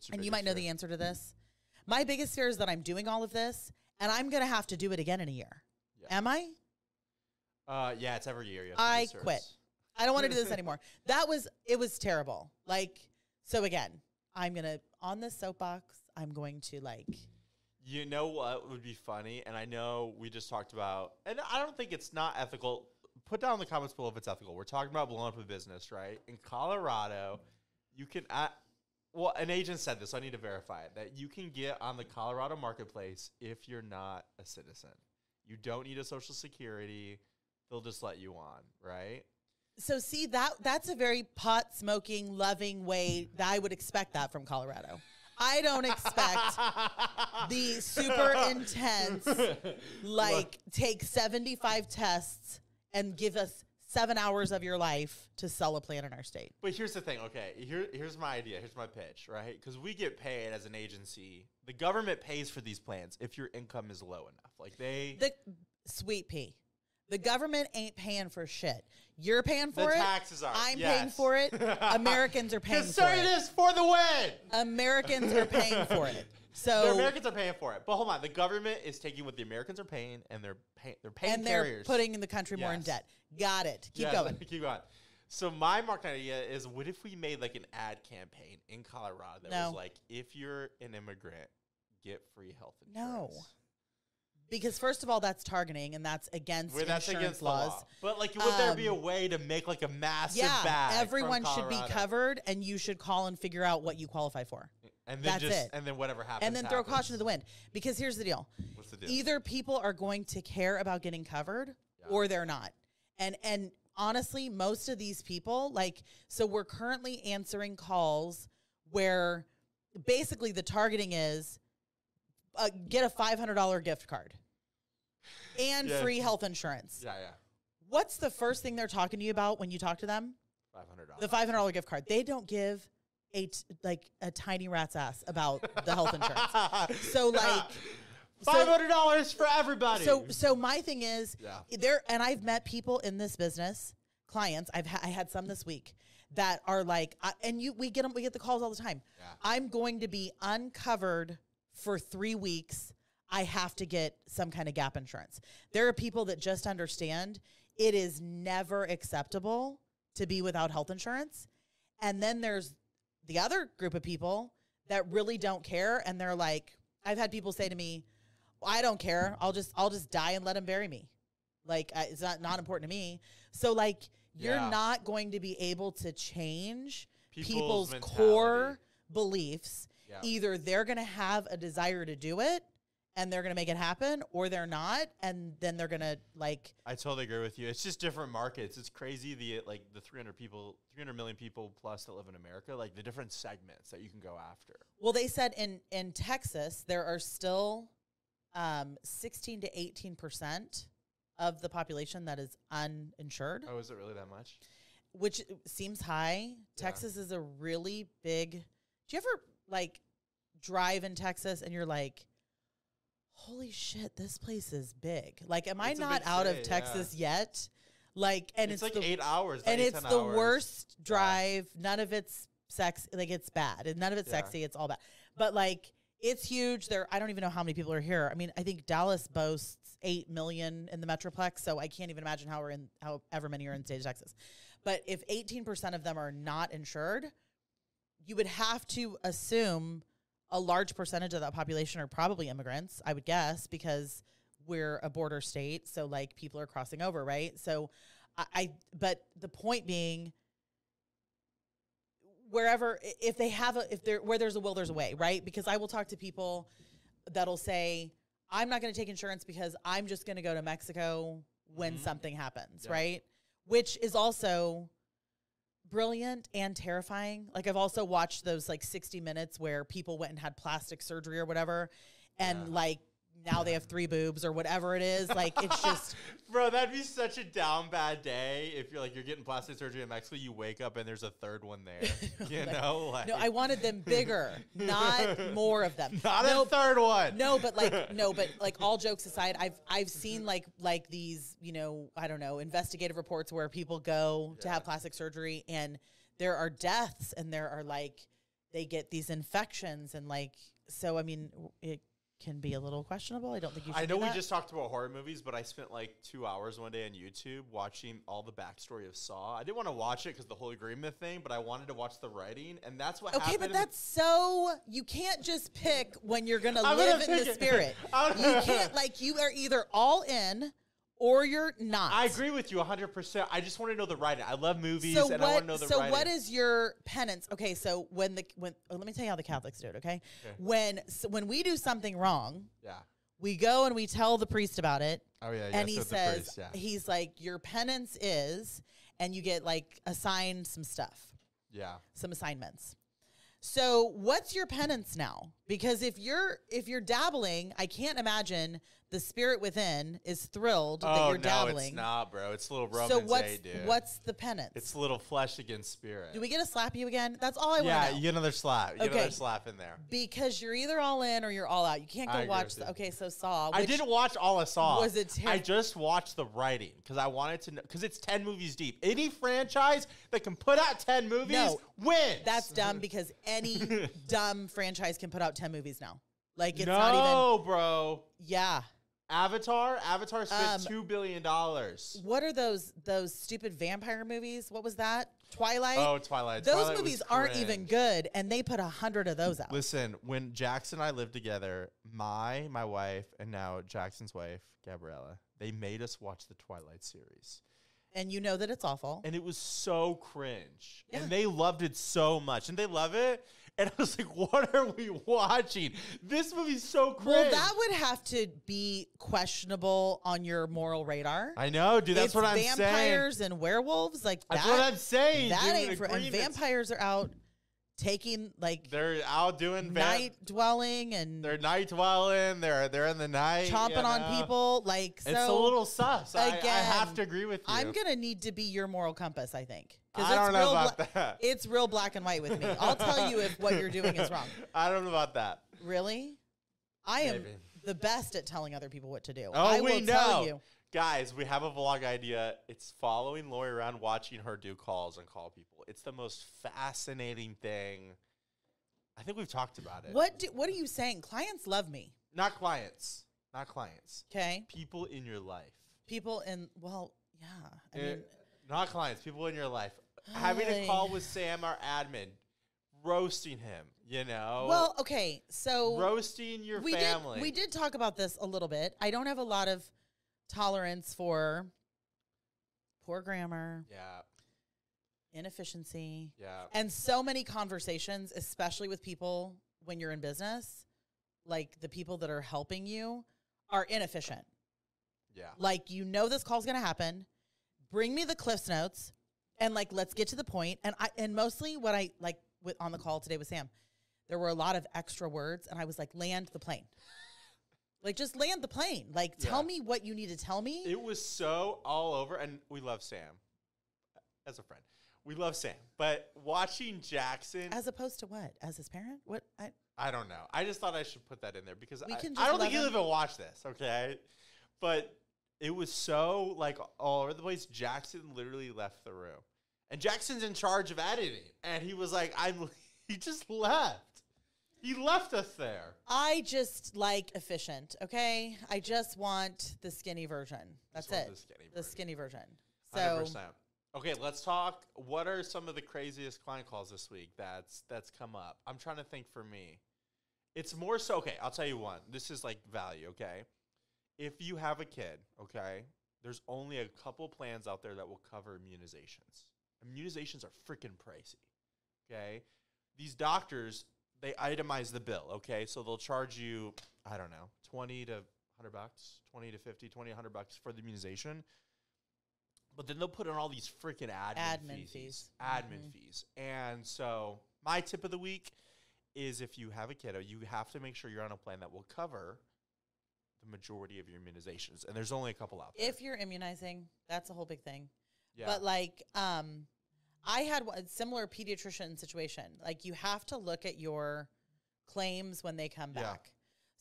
What's your And you might know fear? the answer to this. My biggest fear is that I'm doing all of this and I'm going to have to do it again in a year. Yeah. Am I? Uh, yeah, it's every year. I quit. I don't want to do this anymore. That was it was terrible. Like so again, I'm going to on this soapbox, I'm going to like You know what would be funny? And I know we just talked about, and I don't think it's not ethical. Put down in the comments below if it's ethical. We're talking about blowing up a business, right? In Colorado, you can, well, an agent said this, so I need to verify it, that you can get on the Colorado marketplace if you're not a citizen. You don't need a social security. They'll just let you on, right? So see that that's a very pot smoking loving way that I would expect that from Colorado. I don't expect [LAUGHS] the super intense [LAUGHS] like take 75 tests and give us 7 hours of your life to sell a plan in our state. But here's the thing, okay? Here, here's my idea. Here's my pitch, right? Because we get paid as an agency. The government pays for these plans if your income is low enough. Like they, The sweet pea. The government ain't paying for shit. You're paying for the it. taxes are. I'm yes. paying for it. [LAUGHS] Americans are paying for it. this for the win. Americans are paying for it. [LAUGHS] The Americans are paying for it. But hold on, the government is taking what the Americans are paying, and they're paying. They're paying and they're carriers. putting the country more in Yes. debt. Got it. Keep Yeah, going. [LAUGHS] Keep going. So my market idea is: what if we made like an ad campaign in Colorado that No. was like, if you're an immigrant, get free health insurance. No. insurance. Because first of all, that's targeting, and that's against Where that's insurance against laws. the law. But like, would there be a Um, way to make like a massive Yeah, bag? from everyone should be Colorado? covered, and you should call and figure out what you qualify for, and then That's just it. and then whatever happens, and then throw happens. caution to the wind. Because here's the deal: What's the deal? either people are going to care about getting covered, Yeah. or they're not. And and honestly, most of these people, like, so we're currently answering calls where basically the targeting is uh, get a five hundred dollar gift card and Yeah. free health insurance. yeah, yeah, What's the first thing they're talking to you about when you talk to them? five hundred The five hundred dollar gift card. They don't give a t- like a tiny rat's ass about the health insurance. So [LAUGHS] like five hundred dollars for everybody. so so my thing is Yeah. there and I've met people in this business, clients. I've ha- I had some this week that are like I, and you we get them we get the calls all the time. Yeah. I'm going to be uncovered for 3 weeks. I have to get some kind of gap insurance. There are people that just understand it is never acceptable to be without health insurance. And then there's the other group of people that really don't care and they're like I've had people say to me, I don't care. I'll just I'll just die and let them bury me. Like I, it's not not important to me. So like you're Yeah. not going to be able to change People's people's, core beliefs. Yeah. Either they're going to have a desire to do it and they're going to make it happen or they're not and then they're going to like I totally agree with you. It's just different markets. It's crazy the like the 300 people, 300 million people plus that live in America, like the different segments that you can go after. well they said in in Texas there are still um 16 to 18% of the population that is uninsured. Oh, is it really that much? which seems high. Yeah. Texas is a really big. Do you ever like drive in Texas and you're like, holy shit, this place is big? Like, am I It's a not out city, of yeah. Texas yet? Like, and it's, it's, like the, eight hours, and it's the hours. worst Yeah. drive. None of it's sex. Like, it's bad, and none of it's Yeah. sexy. It's all bad. But like, it's huge. There, I don't even know how many people are here. I mean, I think Dallas boasts eight million in the metroplex, so I can't even imagine how we're in however many are in the state of Texas. But if eighteen percent of them are not insured, you would have to assume a large percentage of that population are probably immigrants. I would guess because we're a border state, so like people are crossing over, right? So, I, I but the point being wherever if they have a if there where there's a will there's a way right because i will talk to people that'll say i'm not going to take insurance because i'm just going to go to mexico when Mhm. something happens Yeah. right which is also brilliant and terrifying like i've also watched those like 60 minutes where people went and had plastic surgery or whatever and Yeah. like now they have three boobs or whatever it is. Like it's [LAUGHS] just Bro, that'd be such a down bad day if you're like you're getting plastic surgery in Mexico, you wake up and there's a third one there. [LAUGHS] You know, like no. I wanted them bigger, [LAUGHS] not more of them. not no, a third one. no, but like no, but like all jokes aside, I've I've mm-hmm. seen like like these you know I don't know investigative reports where people go to have plastic surgery and there are deaths and there are like they get these infections and like so I mean it can be a little questionable. I don't think you should. I know we just talked about horror movies, but I spent like two hours one day on YouTube watching all the backstory of Saw. I didn't want to watch it because the whole agreement thing, but I wanted to watch the writing, and that's what Okay, happened. but that's so you can't just pick when you're gonna [LAUGHS] I'm live gonna in the it. spirit. [LAUGHS] You can't like you are either all in or you're not. I agree with you 100%. I just want to know the writing. I love movies, So and I want what? to know the So writing. what is your penance? Okay, so when the when oh, let me tell you how the Catholics do it. Okay, when so when we do something wrong, Yeah. we go and we tell the priest about it, Oh, yeah. and yes, he the says priest, yeah. he's like your penance is, and you get like assigned some stuff. yeah. some assignments. So, what's your penance now? Because if you're if you're dabbling, I can't imagine the spirit within is thrilled that Oh, you're no, dabbling. it's not, bro. It's little Romans so what's 8, dude. what's the penance? It's little flesh against spirit. Do we get to slap you again? That's all I want yeah, you get another slap. You get Okay. another slap in there. because you're either all in or you're all out. You can't go agree watch. The, okay, so Saw. I didn't watch all I saw. Was it I just watched the writing because I wanted to know because it's ten movies deep. Any franchise that can put out ten movies No. wins. That's dumb [LAUGHS] because any dumb franchise can put out ten movies now. Like it's no, not even. No, bro. Yeah. Avatar. Avatar spent Um, two billion dollars. What are those those stupid vampire movies? What was that? Twilight. Oh, Twilight. Those Twilight movies aren't even good, and they put a hundred of those out. Listen, when Jackson and I lived together, my my wife and now Jackson's wife, Gabriella, they made us watch the Twilight series. and you know that it's awful. And it was so cringe. Yeah. And they loved it so much. And they love it. And I was like, what are we watching? This movie's so cringe. well, that would have to be questionable on your moral radar. I know, dude. That's what I'm saying. vampires and werewolves, like That's what I'm saying. that dude, ain't for. And vampires are out taking like They're out doing night dwelling and They're night dwelling. They're they're in the night. you chomping on people. Like so, It's a little sus. I, I have to agree with you. I'm gonna need to be your moral compass. I think I it's don't know real about bla- that. It's real black and white with me. I'll tell you if what you're doing is wrong. [LAUGHS] I don't know about that. Really? I am Maybe. the best at telling other people what to do. Oh, I we will know. tell you. Guys, we have a vlog idea. It's following Lori around, watching her do calls and call people. It's the most fascinating thing. I think we've talked about it. What do, what are you saying? Clients love me. Not clients. Not clients. Okay. People in your life. People in well, yeah. I Eh, mean, not clients. People in your life. Having a call with Sam, our admin, roasting him. You know. well, okay. So roasting your we family. did we did talk about this a little bit. I don't have a lot of tolerance for poor grammar, Yeah. inefficiency, Yeah. and so many conversations, especially with people when you're in business, like the people that are helping you are inefficient. Yeah. Like you know this call's gonna happen. Bring me the Cliffs notes and like let's get to the point. And I and mostly what I like with on the call today with Sam, there were a lot of extra words, and I was like, land the plane. like just land the plane. Like tell Yeah. me what you need to tell me. It was so all over, and we love Sam as a friend. We love Sam, but watching Jackson, as opposed to what? As his parent? What I I don't know. I just thought I should put that in there because I, can I don't think he'll even watch this. Okay, but it was so like all over the place. Jackson literally left the room, and Jackson's in charge of editing, and he was like, "I'm." [LAUGHS] He just left. He left us there. I just like efficient, okay? I just want the skinny version. That's it. the skinny The version. skinny version. So percent. Okay, let's talk. What are some of the craziest client calls this week that's that's come up? I'm trying to think for me. It's more so okay, I'll tell you one. This is like value, okay? If you have a kid, okay, there's only a couple plans out there that will cover immunizations. Immunizations are freaking pricey. Okay? These doctors, they itemize the bill, okay? So they'll charge you, I don't know, 20 to 100 bucks, 20 to 50, 20 100 bucks for the immunization. But then they'll put in all these freaking admin, Admin fees. fees. Admin Mhm. fees. And so my tip of the week is if you have a kiddo, you have to make sure you're on a plan that will cover the majority of your immunizations, and there's only a couple out there. If you're immunizing, that's a whole big thing. Yeah, But like, um, I had a similar pediatrician situation. Like, you have to look at your claims when they come Yeah. back.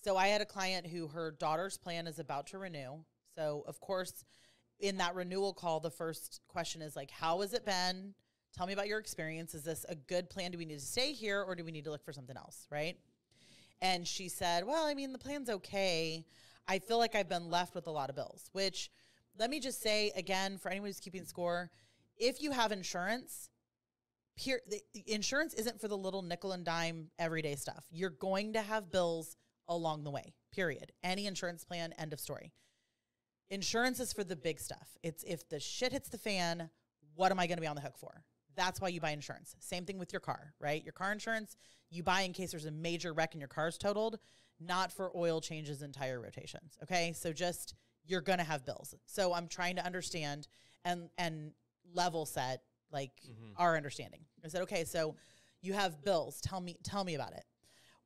So I had a client who her daughter's plan is about to renew. So of course, in that renewal call, the first question is like, "How has it been? Tell me about your experience. Is this a good plan? Do we need to stay here, or do we need to look for something else?" Right? And she said, Well, I mean, the plan's okay. I feel like I've been left with a lot of bills, which let me just say again for anyone who's keeping score if you have insurance, the insurance isn't for the little nickel and dime everyday stuff. You're going to have bills along the way, period. Any insurance plan, end of story. Insurance is for the big stuff. It's if the shit hits the fan, what am I going to be on the hook for? That's why you buy insurance. Same thing with your car, right? Your car insurance, you buy in case there's a major wreck and your car's totaled, not for oil changes and tire rotations. Okay? So just you're going to have bills. So I'm trying to understand and and level set like Mhm. our understanding. I said, "Okay, so you have bills. Tell me tell me about it."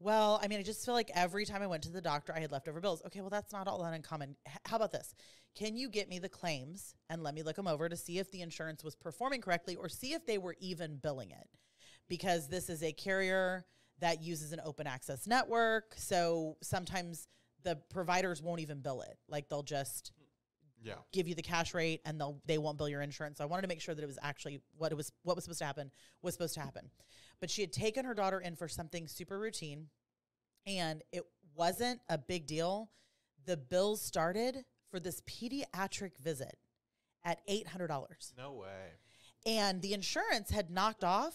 Well, I mean, I just feel like every time I went to the doctor, I had leftover bills. Okay, well, that's not all that uncommon. H- how about this? Can you get me the claims and let me look them over to see if the insurance was performing correctly or see if they were even billing it? Because this is a carrier that uses an open access network. So sometimes the providers won't even bill it. Like they'll just yeah, give you the cash rate and they'll they won't bill your insurance. So I wanted to make sure that it was actually what it was what was supposed to happen was supposed to happen. But she had taken her daughter in for something super routine and it wasn't a big deal. The bills started for this pediatric visit at $800 no way. and the insurance had knocked off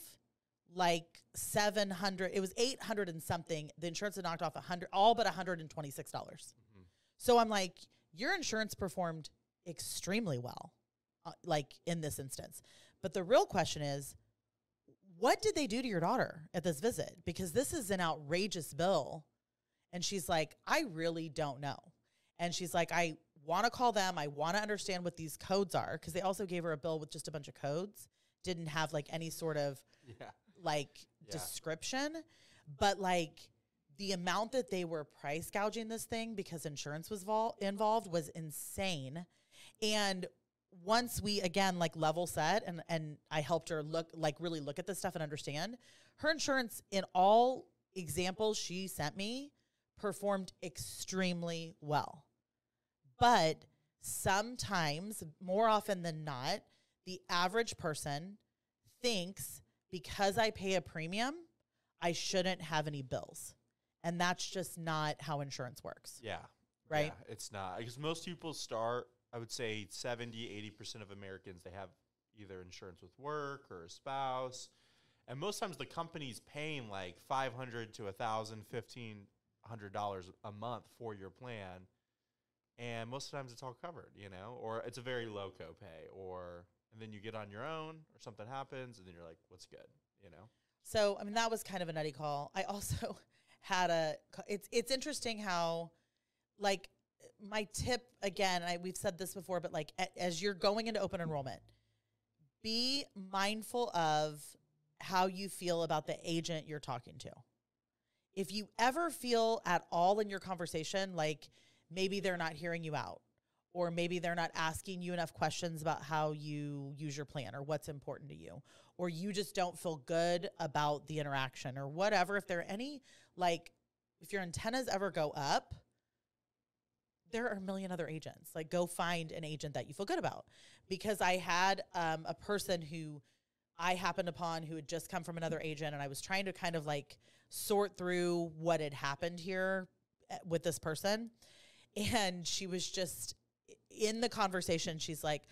like 700 it was 800 and something. The insurance had knocked off 100 all but $126 Mhm. so i'm like your insurance performed extremely well uh, like in this instance. But the real question is what did they do to your daughter at this visit? Because this is an outrageous bill. And she's like i really don't know. And she's like i want to call them. I want to understand what these codes are. Because they also gave her a bill with just a bunch of codes. Didn't have like any sort of [LAUGHS] Yeah, like Yeah. description but like the amount that they were price gouging this thing because insurance was vol- involved was insane and once we again like level set and and I helped her look like really look at this stuff and understand her insurance in all examples she sent me performed extremely well but sometimes more often than not the average person thinks because I pay a premium I shouldn't have any bills. And that's just not how insurance works. Yeah, right? Yeah, it's not. Because most people start. I would say 70, 80 percent of Americans they have either insurance with work or a spouse, and most times the company's paying like five hundred to a thousand, fifteen hundred dollars a month for your plan, and most of the times it's all covered, you know, or it's a very low copay, or and then you get on your own, or something happens, and then you're like, what's good, you know? So I mean that was kind of a nutty call. I also [LAUGHS] had a. It's it's interesting how, like, my tip again. I we've said this before, but like a, as you're going into open enrollment, be mindful of how you feel about the agent you're talking to. If you ever feel at all in your conversation like maybe they're not hearing you out, or maybe they're not asking you enough questions about how you use your plan or what's important to you, or you just don't feel good about the interaction or whatever, if there are any like if your antennas ever go up, there are a million other agents. Like go find an agent that you feel good about. Because I had um, a person who I happened upon who had just come from another agent and I was trying to kind of like sort through what had happened here eh, with this person. And she was just in the conversation, she's like,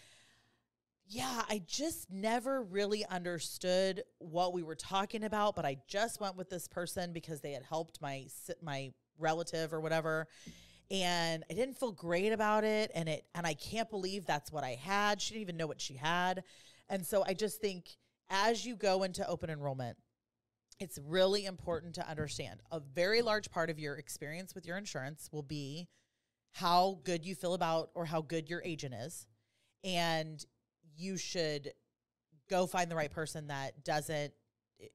yeah, I just never really understood what we were talking about, but I just went with this person because they had helped my my relative or whatever. And I didn't feel great about it and it and I can't believe that's what I had. She didn't even know what she had. And so I just think as you go into open enrollment, it's really important to understand a very large part of your experience with your insurance will be how good you feel about or how good your agent is. And you should go find the right person that doesn't,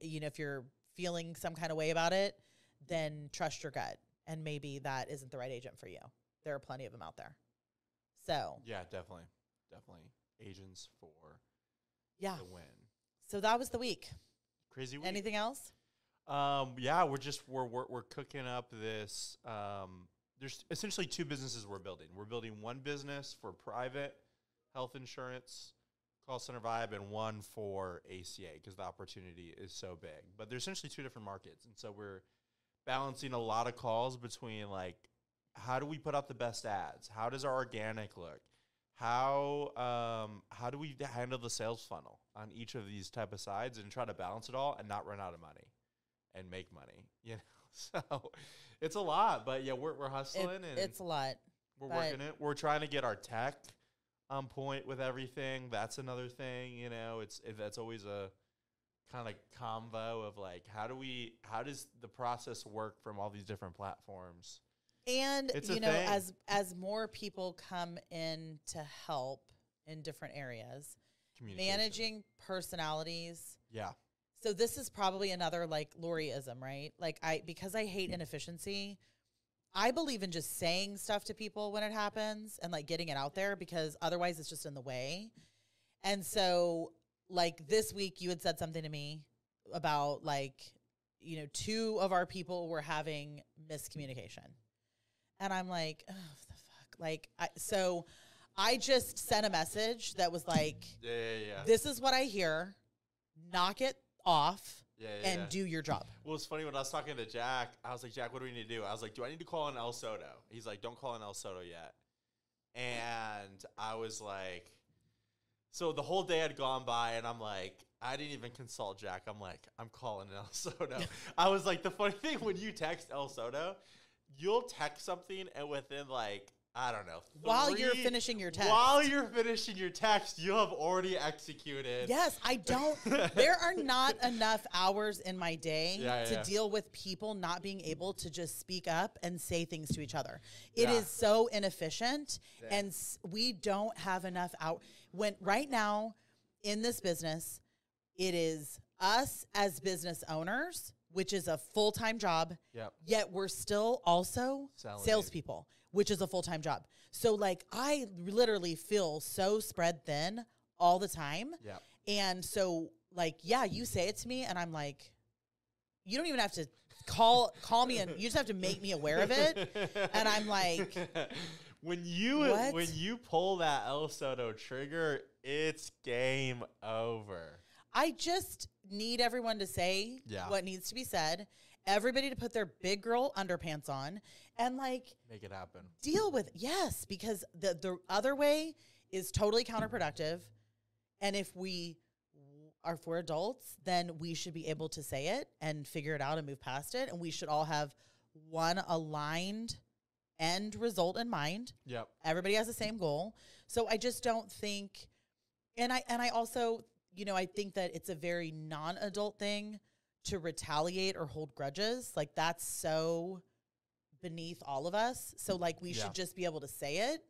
you know, if you're feeling some kind of way about it, then trust your gut. And maybe that isn't the right agent for you. there are plenty of them out there. So Yeah, definitely, definitely. Asians for yeah, the win. so that was the week. Crazy week. Anything else? Um, yeah, we're just we're we're, we're cooking up this. Um, there's essentially two businesses we're building. We're building one business for private health insurance, call center vibe, and one for ACA because the opportunity is so big. But there's essentially two different markets, and so we're balancing a lot of calls between like how do we put out the best ads? How does our organic look? How um, how do we handle the sales funnel on each of these type of sides and try to balance it all and not run out of money and make money? [LAUGHS] You know, so it's a lot, but yeah, we're we're It- hustling and it's a lot. we're working it. We're trying to get our tech on point with everything. That's another thing. You know, it's it, that's always a kind of convo of like how do we how does the process work from all these different platforms? And It's you know, thing. as as more people come in to help in different areas, managing personalities. Yeah. So this is probably another like Loriism, right? Like I because I hate inefficiency, I believe in just saying stuff to people when it happens and like getting it out there because otherwise it's just in the way. And so like this week you had said something to me about like you know two of our people were having miscommunication. And I'm like, oh the fuck. Like I so I just sent a message that was like Yeah, yeah, yeah. this is what I hear. Knock it off yeah, yeah, and yeah. do your job. Well, it's funny when I was talking to Jack, I was like, Jack, what do we need to do? I was like, do I need to call in El Soto? He's like, don't call in El Soto yet. And I was like, so the whole day had gone by, and I'm like, I didn't even consult Jack. I'm like, I'm calling El Soto. [LAUGHS] I was like, the funny thing when you text El Soto, you'll text something, and within like, I don't know, While you're finishing your text. while you're finishing your text, you have already executed. Yes, I don't. [LAUGHS] there are not enough hours in my day Yeah, to yeah. deal with people not being able to just speak up and say things to each other. It is Yeah. so inefficient, and we don't have enough out. When right now in this business, it is us as business owners, which is a full time job. Yep. Yet we're still also Selling. salespeople, which is a full time job. So like I literally feel so spread thin all the time. Yep. And so like, yeah, you say it to me and I'm like, you don't even have to call call me and you just have to make me aware of it. And I'm like, [LAUGHS] when you What? when you pull that El Soto trigger, it's game over. I just need everyone to say Yeah. what needs to be said. Everybody to put their big girl underpants on and like Make it happen. deal with yes because the the other way is totally counterproductive. And if we are for adults then we should be able to say it and figure it out and move past it. And we should all have one aligned end result in mind. Yep. everybody has the same goal. So i just don't think and i and i also you know i think that it's a very non-adult thing to retaliate or hold grudges. Like that's so beneath all of us so like we Yeah. should just be able to say it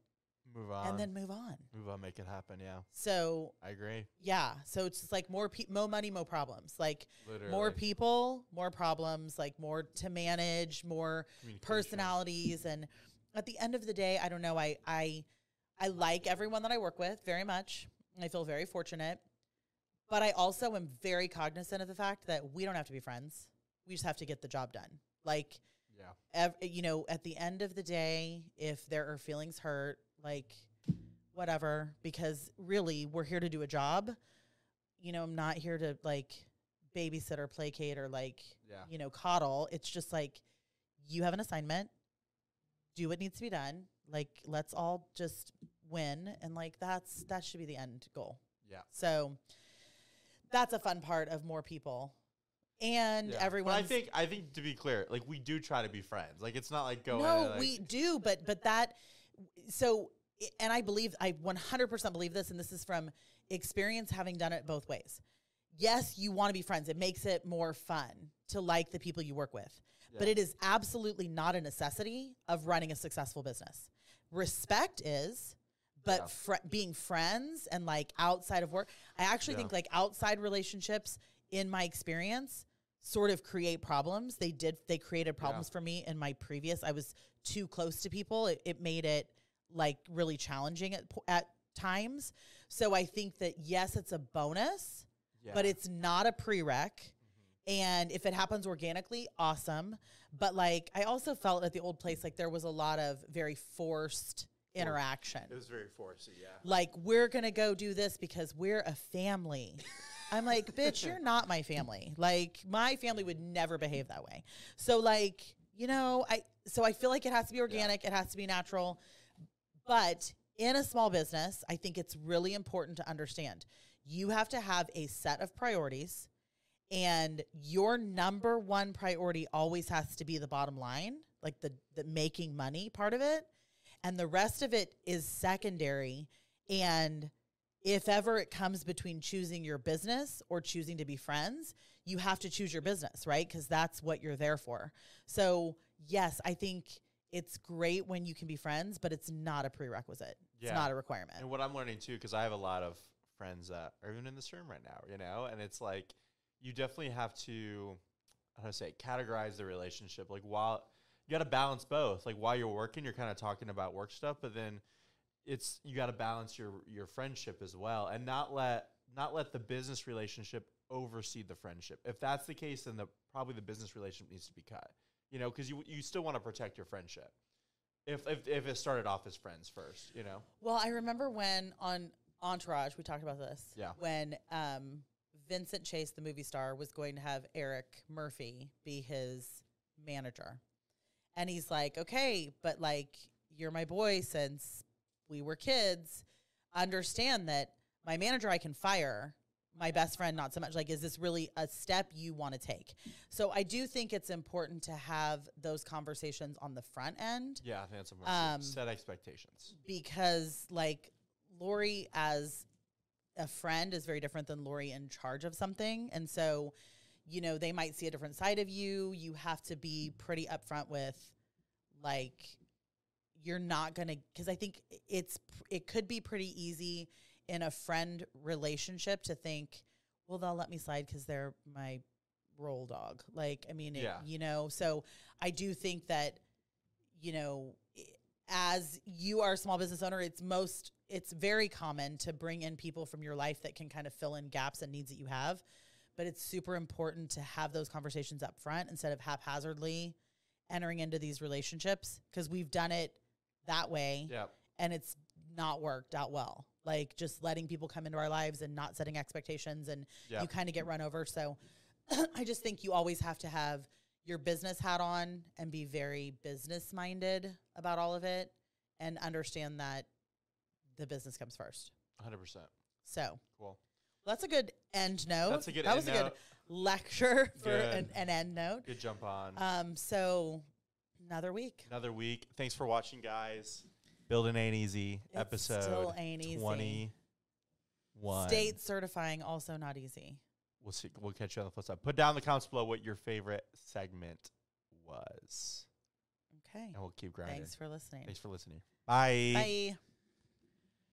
Move on. and then move on move on. Make it happen. Yeah, so I agree. yeah so it's just like more pe- more money more problems like Literally. more people more problems like more to manage more personalities and at the end of the day i don't know i i i like everyone that i work with very much i feel very fortunate but i also am very cognizant of the fact that we don't have to be friends we just have to get the job done like Yeah. ev- you know at the end of the day if there are feelings hurt like whatever because really we're here to do a job. You know i'm not here to like babysit or placate or like Yeah. you know coddle. It's just like you have an assignment. Do what needs to be done. Like let's all just win. And like that's that should be the end goal. Yeah. so that's a fun part of more people and Yeah. everyone I think I think to be clear, like we do try to be friends. Like it's not like going. no like, we do but but that so and i believe i 100% believe this and this is from experience having done it both ways yes you want to be friends it makes it more fun to like the people you work with but it is absolutely not a necessity of running a successful business respect is but Yeah. fr- being friends and like outside of work i actually Yeah. think like outside relationships in my experience sort of create problems. They did. They created problems for me in my previous. I was too close to people. It, it made it like really challenging at at times. So I think that yes, it's a bonus, Yeah. but it's not a prereq. Mm-hmm. And if it happens organically, awesome. But like, I also felt at the old place like there was a lot of very forced interaction. it was very forcey. Yeah. Like, we're gonna go do this because we're a family. I'm like, [LAUGHS] bitch, you're not my family. Like, my family would never behave that way. So, like, you know, I so I feel like it has to be organic, it has to be natural. But in a small business, I think it's really important to understand you have to have a set of priorities, and your number one priority always has to be the bottom line, like the, the making money part of it. And the rest of it is secondary. And if ever it comes between choosing your business or choosing to be friends, you have to choose your business, right? Because that's what you're there for. So, yes, I think it's great when you can be friends, but it's not a prerequisite. Yeah. It's not a requirement. And what I'm learning too, because I have a lot of friends that are even in this room right now, you know, and it's like you definitely have to, how do I say, categorize the relationship. Like while you got to balance both. Like while you're working, you're kind of talking about work stuff, but then it's you got to balance your your friendship as well, and not let not let the business relationship oversee the friendship. If that's the case, then the probably the business relationship needs to be cut. You know, because you you still want to protect your friendship. If, if if it started off as friends first, you know. Well, I remember when on Entourage, we talked about this. Yeah. When um, Vincent Chase, the movie star, was going to have Eric Murphy be his manager. And he's like, okay, but like, you're my boy since we were kids. Understand that my manager I can fire, my best friend not so much. Like, is this really a step you want to take? So I do think it's important to have those conversations on the front end Yeah, I think that's important. Um, Set expectations. because like Lori as a friend is very different than Lori in charge of something. And so, you know, they might see a different side of you. You have to be pretty upfront with like you're not going to cuz I think it's it could be pretty easy in a friend relationship to think, well, they'll let me slide cuz they're my roll dog. Like, I mean, it- Yeah. you know, so I do think that you know, as you are a small business owner, it's most it's very common to bring in people from your life that can kind of fill in gaps and needs that you have. But it's super important to have those conversations up front instead of haphazardly entering into these relationships because we've done it that way Yeah. and it's not worked out well. Like just letting people come into our lives and not setting expectations and Yeah. you kind of get run over. So [CLEARS THROAT] I just think you always have to have your business hat on and be very business minded about all of it and understand that the business comes first. 100%. So Cool. That's a good end note. That's a good that was a note. good lecture [LAUGHS] for Good. an, an end note. Good jump on. Um, so another week. Another week. Thanks for watching, guys. Building ain't easy. It episode still ain't easy. 21. State certifying also not easy. We'll see. We'll catch you on the flip side. Put down in the comments below what your favorite segment was, Okay. and we'll keep grinding. Thanks for listening. Thanks for listening. Bye. Bye.